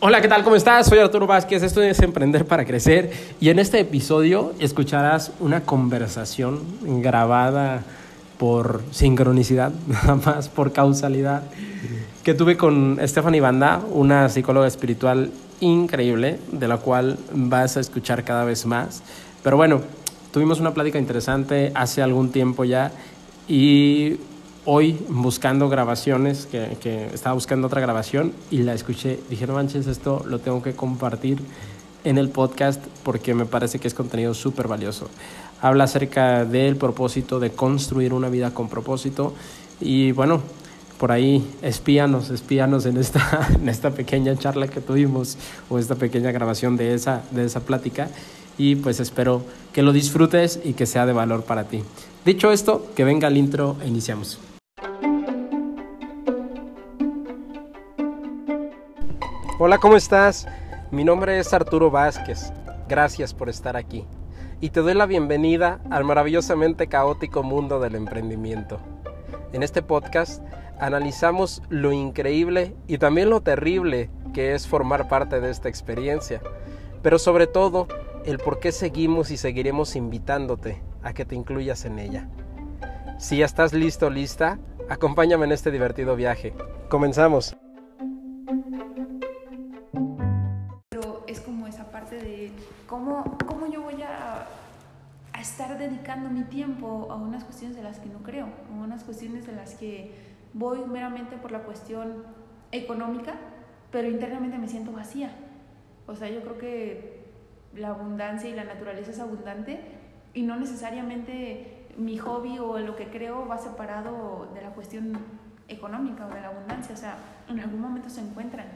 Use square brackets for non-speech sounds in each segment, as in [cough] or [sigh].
Hola, ¿qué tal? ¿Cómo estás? Soy Arturo Vázquez, esto es Emprender para Crecer y en este episodio escucharás una conversación grabada por sincronicidad, [laughs] nada más por causalidad, que tuve con Stephanie Banda, una psicóloga espiritual increíble, de la cual vas a escuchar cada vez más. Pero bueno, tuvimos una plática interesante hace algún tiempo ya y hoy buscando grabaciones, que, estaba buscando otra grabación y la escuché. Dije, no manches, esto lo tengo que compartir en el podcast porque me parece que es contenido súper valioso. Habla acerca del propósito de construir una vida con propósito y bueno, por ahí espíanos, espíanos en esta, [laughs] en esta pequeña charla que tuvimos o esta pequeña grabación de esa, de esa plática y pues espero que lo disfrutes y que sea de valor para ti. Dicho esto, que venga el intro e iniciamos. Hola, ¿cómo estás? Mi nombre es Arturo Vázquez. Gracias por estar aquí. Y te doy la bienvenida al maravillosamente caótico mundo del emprendimiento. En este podcast analizamos lo increíble y también lo terrible que es formar parte de esta experiencia, pero sobre todo el por qué seguimos y seguiremos invitándote a que te incluyas en ella. Si ya estás listo lista, acompáñame en este divertido viaje. Comenzamos. Tiempo a unas cuestiones de las que no creo, a unas cuestiones de las que voy meramente por la cuestión económica, pero internamente me siento vacía. O sea, yo creo que la abundancia y la naturaleza es abundante y no necesariamente mi hobby o lo que creo va separado de la cuestión económica o de la abundancia, o sea, en algún momento se encuentran.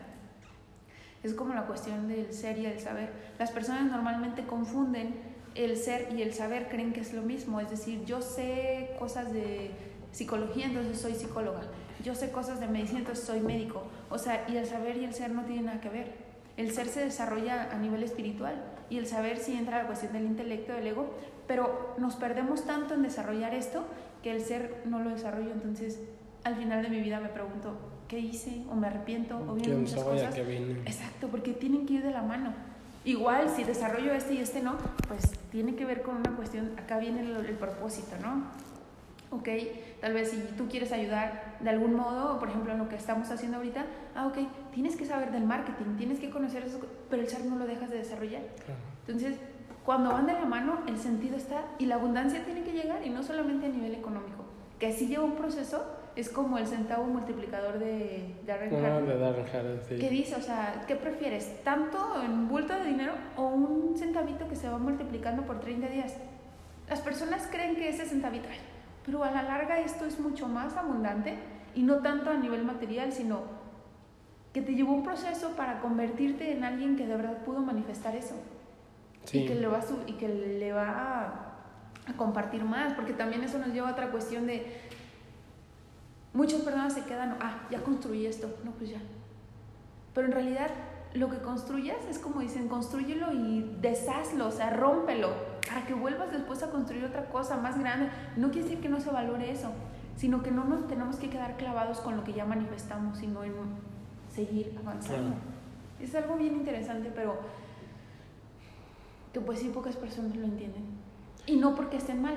Es como la cuestión del ser y el saber. Las personas normalmente confunden el ser y el saber creen que es lo mismo. Es decir, yo sé cosas de psicología, entonces soy psicóloga. Yo sé cosas de medicina, entonces soy médico. O sea, y el saber y el ser no tienen nada que ver. El ser se desarrolla a nivel espiritual y el saber sí entra a la cuestión del intelecto, del ego, pero nos perdemos tanto en desarrollar esto que el ser no lo desarrollo. Entonces, al final de mi vida me pregunto, ¿qué hice? ¿O me arrepiento? ¿O vienen muchas cosas? Exacto, porque tienen que ir de la mano. Igual, si desarrollo este y este no, pues tiene que ver con una cuestión, acá viene el, el, propósito, ¿no? Ok, tal vez si tú quieres ayudar de algún modo, por ejemplo en lo que estamos haciendo ahorita, ah, ok, tienes que saber del marketing, tienes que conocer eso, pero el ser no lo dejas de desarrollar. Entonces, cuando van de la mano, el sentido está y la abundancia tiene que llegar y no solamente a nivel económico, que sí lleva un proceso, es como el centavo multiplicador de Darren ah, de Darren sí. ¿Qué dice? O sea, ¿qué prefieres? ¿Tanto en bulto de dinero o un centavito que se va multiplicando por 30 días? Las personas creen que ese centavito, pero a la larga esto es mucho más abundante y no tanto a nivel material, sino que te llevó un proceso para convertirte en alguien que de verdad pudo manifestar eso. Sí. Y que le va, a, y que le va a, a compartir más, porque también eso nos lleva a otra cuestión de Muchas personas se quedan, ah, ya construí esto, no, pues ya. Pero en realidad lo que construyas es como dicen, construyelo y deshazlo, o sea, rómpelo, para que vuelvas después a construir otra cosa más grande. No quiere decir que no se valore eso, sino que no nos tenemos que quedar clavados con lo que ya manifestamos, sino en seguir avanzando. Es algo bien interesante, pero que pues sí pocas personas lo entienden. Y no porque estén mal,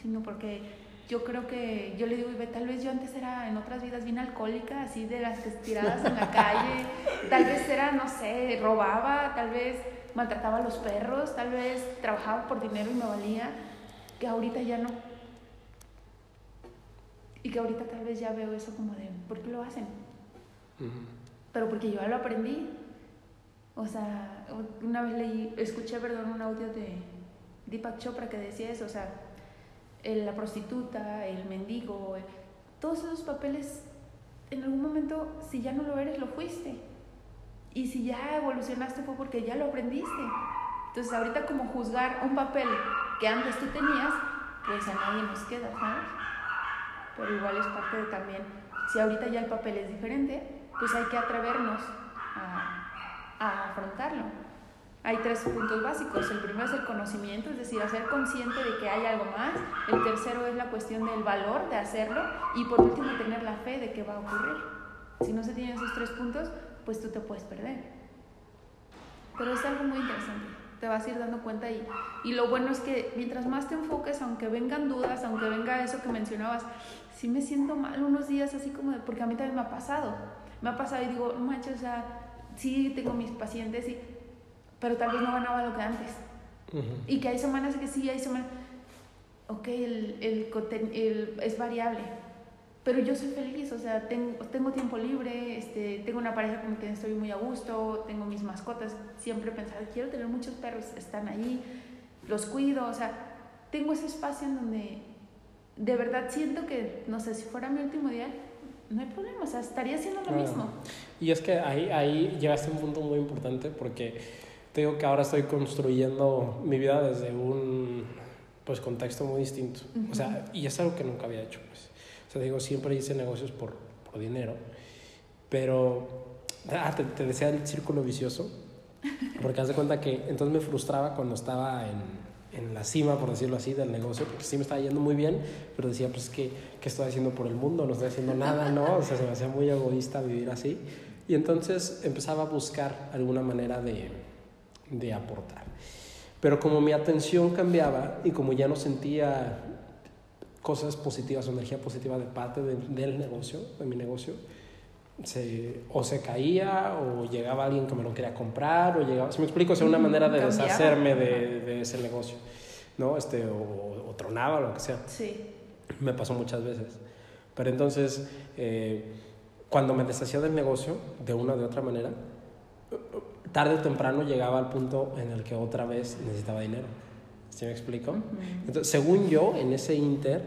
sino porque yo creo que, yo le digo, tal vez yo antes era en otras vidas bien alcohólica, así de las tiradas en la [laughs] calle, tal vez era, no sé, robaba, tal vez maltrataba a los perros, tal vez trabajaba por dinero y me valía, que ahorita ya no. Y que ahorita tal vez ya veo eso como de, ¿por qué lo hacen? Pero porque yo ya lo aprendí. O sea, una vez leí, escuché, perdón, un audio de Deepak Chopra que decía eso, o sea, la prostituta, el mendigo, todos esos papeles, en algún momento, si ya no lo eres, lo fuiste. Y si ya evolucionaste fue porque ya lo aprendiste. Entonces, ahorita como juzgar un papel que antes tú tenías, pues a nadie nos queda, ¿sabes? Pero igual es parte de también, si ahorita ya el papel es diferente, pues hay que atrevernos a, a afrontarlo hay tres puntos básicos. El primero es el conocimiento, es decir, hacer consciente de que hay algo más. El tercero es la cuestión del valor de hacerlo. Y por último, tener la fe de que va a ocurrir. Si no se tienen esos tres puntos, pues tú te puedes perder. pero es algo muy interesante. Te vas a ir dando cuenta y, y lo bueno es que mientras más te enfoques, aunque vengan dudas, aunque venga eso que mencionabas, sí me siento mal unos días así como de, porque a mí también me ha pasado. Me ha pasado y digo, manches, o sea, sí tengo mis pacientes, y, pero tal vez no ganaba lo que antes. Y que hay semanas que sí, hay semanas, ok, el, el, el, es variable, pero yo soy feliz, o sea, tengo, tengo tiempo libre, este, tengo una pareja con quien estoy muy a gusto, tengo mis mascotas, siempre he pensado, quiero tener muchos perros, están ahí, los cuido, o sea, tengo ese espacio en donde de verdad siento que, no sé, si fuera mi último día, no hay problema, o sea, estaría haciendo lo mismo. Y es que ahí, ahí llegaste a un punto muy importante porque te digo que ahora estoy construyendo mi vida desde un pues contexto muy distinto. O sea, y es algo que nunca había hecho. Pues. O sea, digo, siempre hice negocios por, por dinero, pero ah, te, te, decía el círculo vicioso, porque haz de cuenta que entonces me frustraba cuando estaba en, en, la cima, por decirlo así, del negocio, porque sí me estaba yendo muy bien, pero decía, pues, ¿qué, ¿qué estoy haciendo por el mundo? No estoy haciendo nada, ¿no? O sea, se me hacía muy egoísta vivir así. Y entonces empezaba a buscar alguna manera de, de aportar. Pero como mi atención cambiaba y como ya no sentía cosas positivas o energía positiva de parte del negocio, de mi negocio, se, o se caía o llegaba alguien que me lo quería comprar o llegaba, si me explico, es una manera de deshacerme de, de, ese negocio, ¿no? Este, o, o, tronaba o lo que sea. Sí. Me pasó muchas veces. Pero entonces, eh, cuando me deshacía del negocio, de una o de otra manera, tarde o temprano llegaba al punto en el que otra vez necesitaba dinero. ¿Sí me explico? Entonces, según yo, en ese inter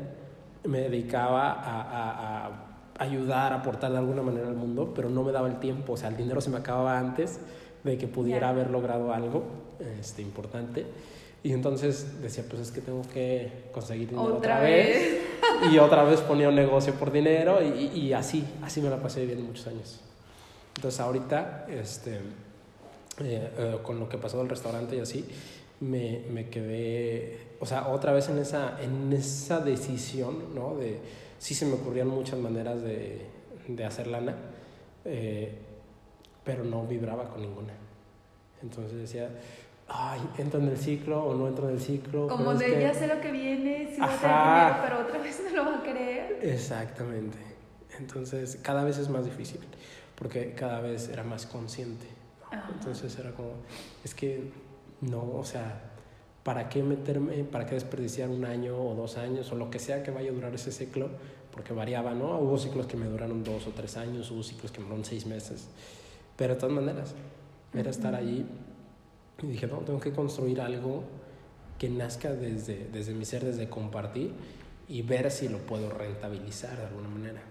me dedicaba a, a, a, ayudar, a aportar de alguna manera al mundo, pero no me daba el tiempo. O sea, el dinero se me acababa antes de que pudiera haber logrado algo este, importante. Y entonces decía, pues es que tengo que conseguir dinero otra, vez. [laughs] y otra vez ponía un negocio por dinero y, y, así, así me la pasé viviendo muchos años. Entonces ahorita, este, eh, eh, con lo que pasó del restaurante y así, me, me, quedé, o sea, otra vez en esa, en esa decisión, ¿no? De, sí se me ocurrían muchas maneras de, de hacer lana, eh, pero no vibraba con ninguna. Entonces decía, ay, entro en el ciclo o no entro en el ciclo. Como de que... ya sé lo que viene, sí va a tener dinero, pero otra vez no lo va a creer. Exactamente. Entonces, cada vez es más difícil, porque cada vez era más consciente. Entonces era como, es que no, o sea, ¿para qué meterme, para qué desperdiciar un año o dos años o lo que sea que vaya a durar ese ciclo? Porque variaba, ¿no? Hubo ciclos que me duraron dos o tres años, hubo ciclos que me duraron seis meses. Pero de todas maneras, era estar allí y dije, no, tengo que construir algo que nazca desde, desde mi ser, desde compartir y ver si lo puedo rentabilizar de alguna manera,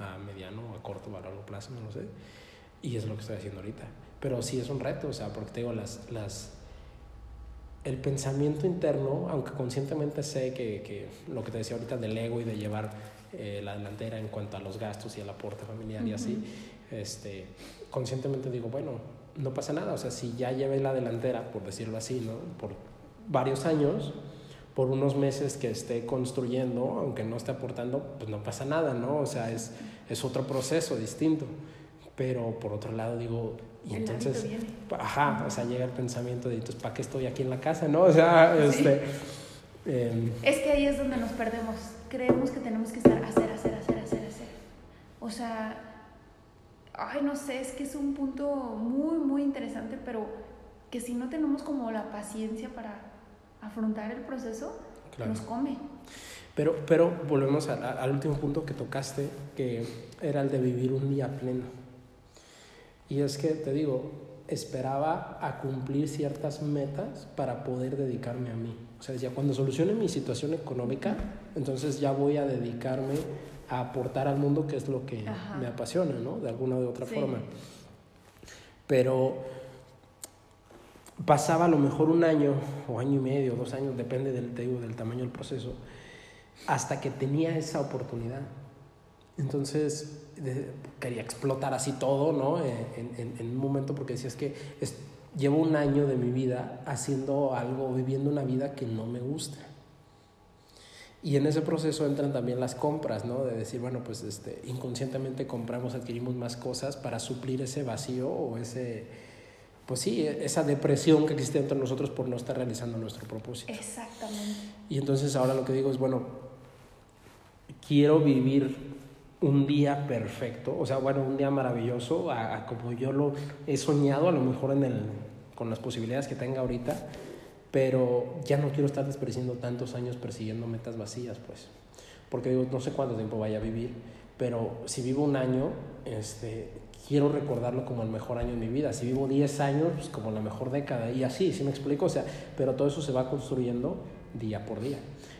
a mediano, a corto a largo plazo, no lo sé. Y es lo que estoy haciendo ahorita. Pero sí es un reto, o sea, porque tengo las, las, el pensamiento interno, aunque conscientemente sé que, que, lo que te decía ahorita del ego y de llevar eh, la delantera en cuanto a los gastos y el aporte familiar y así, este, conscientemente digo, bueno, no pasa nada, o sea, si ya llevé la delantera, por decirlo así, ¿no? Por varios años, por unos meses que esté construyendo, aunque no esté aportando, pues no pasa nada, ¿no? O sea, es, es otro proceso distinto. Pero por otro lado digo, y el entonces, viene. ajá, o sea, llega el pensamiento de, entonces, ¿para qué estoy aquí en la casa, no? O sea, este... Eh, es que ahí es donde nos perdemos. Creemos que tenemos que estar hacer, hacer, hacer, hacer, hacer. O sea, ay, no sé, es que es un punto muy, muy interesante, pero que si no tenemos como la paciencia para afrontar el proceso, claro. nos come. Pero, pero volvemos a, a, al último punto que tocaste, que era el de vivir un día pleno. Y es que, te digo, esperaba a cumplir ciertas metas para poder dedicarme a mí. O sea, decía, cuando solucione mi situación económica, entonces ya voy a dedicarme a aportar al mundo, que es lo que Ajá. me apasiona, ¿no? De alguna u otra sí. forma. Pero pasaba a lo mejor un año, o año y medio, dos años, depende del, te digo, del tamaño del proceso, hasta que tenía esa oportunidad. Entonces, quería explotar así todo, ¿no? En, en, en un momento porque decía, es que es, llevo un año de mi vida haciendo algo, viviendo una vida que no me gusta. Y en ese proceso entran también las compras, ¿no? De decir, bueno, pues este, inconscientemente compramos, adquirimos más cosas para suplir ese vacío o ese, pues sí, esa depresión que existe entre nosotros por no estar realizando nuestro propósito. Exactamente. Y entonces ahora lo que digo es, bueno, quiero vivir un día perfecto, o sea, bueno, un día maravilloso, como yo lo he soñado, a lo mejor en el, con las posibilidades que tenga ahorita, pero ya no quiero estar desperdiciando tantos años persiguiendo metas vacías, pues, porque digo, no sé cuánto tiempo vaya a vivir, pero si vivo un año, este, quiero recordarlo como el mejor año de mi vida. Si vivo 10 años, pues como la mejor década. Y así, ¿sí me explico? O sea, pero todo eso se va construyendo día por día.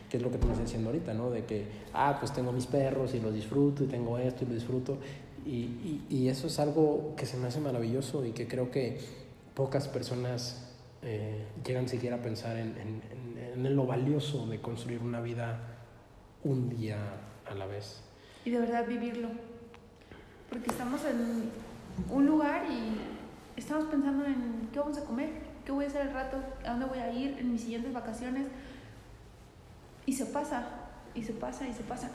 Que es lo que tú me estás diciendo ahorita, ¿no? De que, ah, pues tengo mis perros y los disfruto y tengo esto y lo disfruto. Y, y, y eso es algo que se me hace maravilloso y que creo que pocas personas eh, llegan siquiera a pensar en, en, en lo valioso de construir una vida un día a la vez. Y de verdad vivirlo porque estamos en un lugar y estamos pensando en qué vamos a comer, qué voy a hacer el rato, a dónde voy a ir en mis siguientes vacaciones. Y se pasa, y se pasa, y se pasa.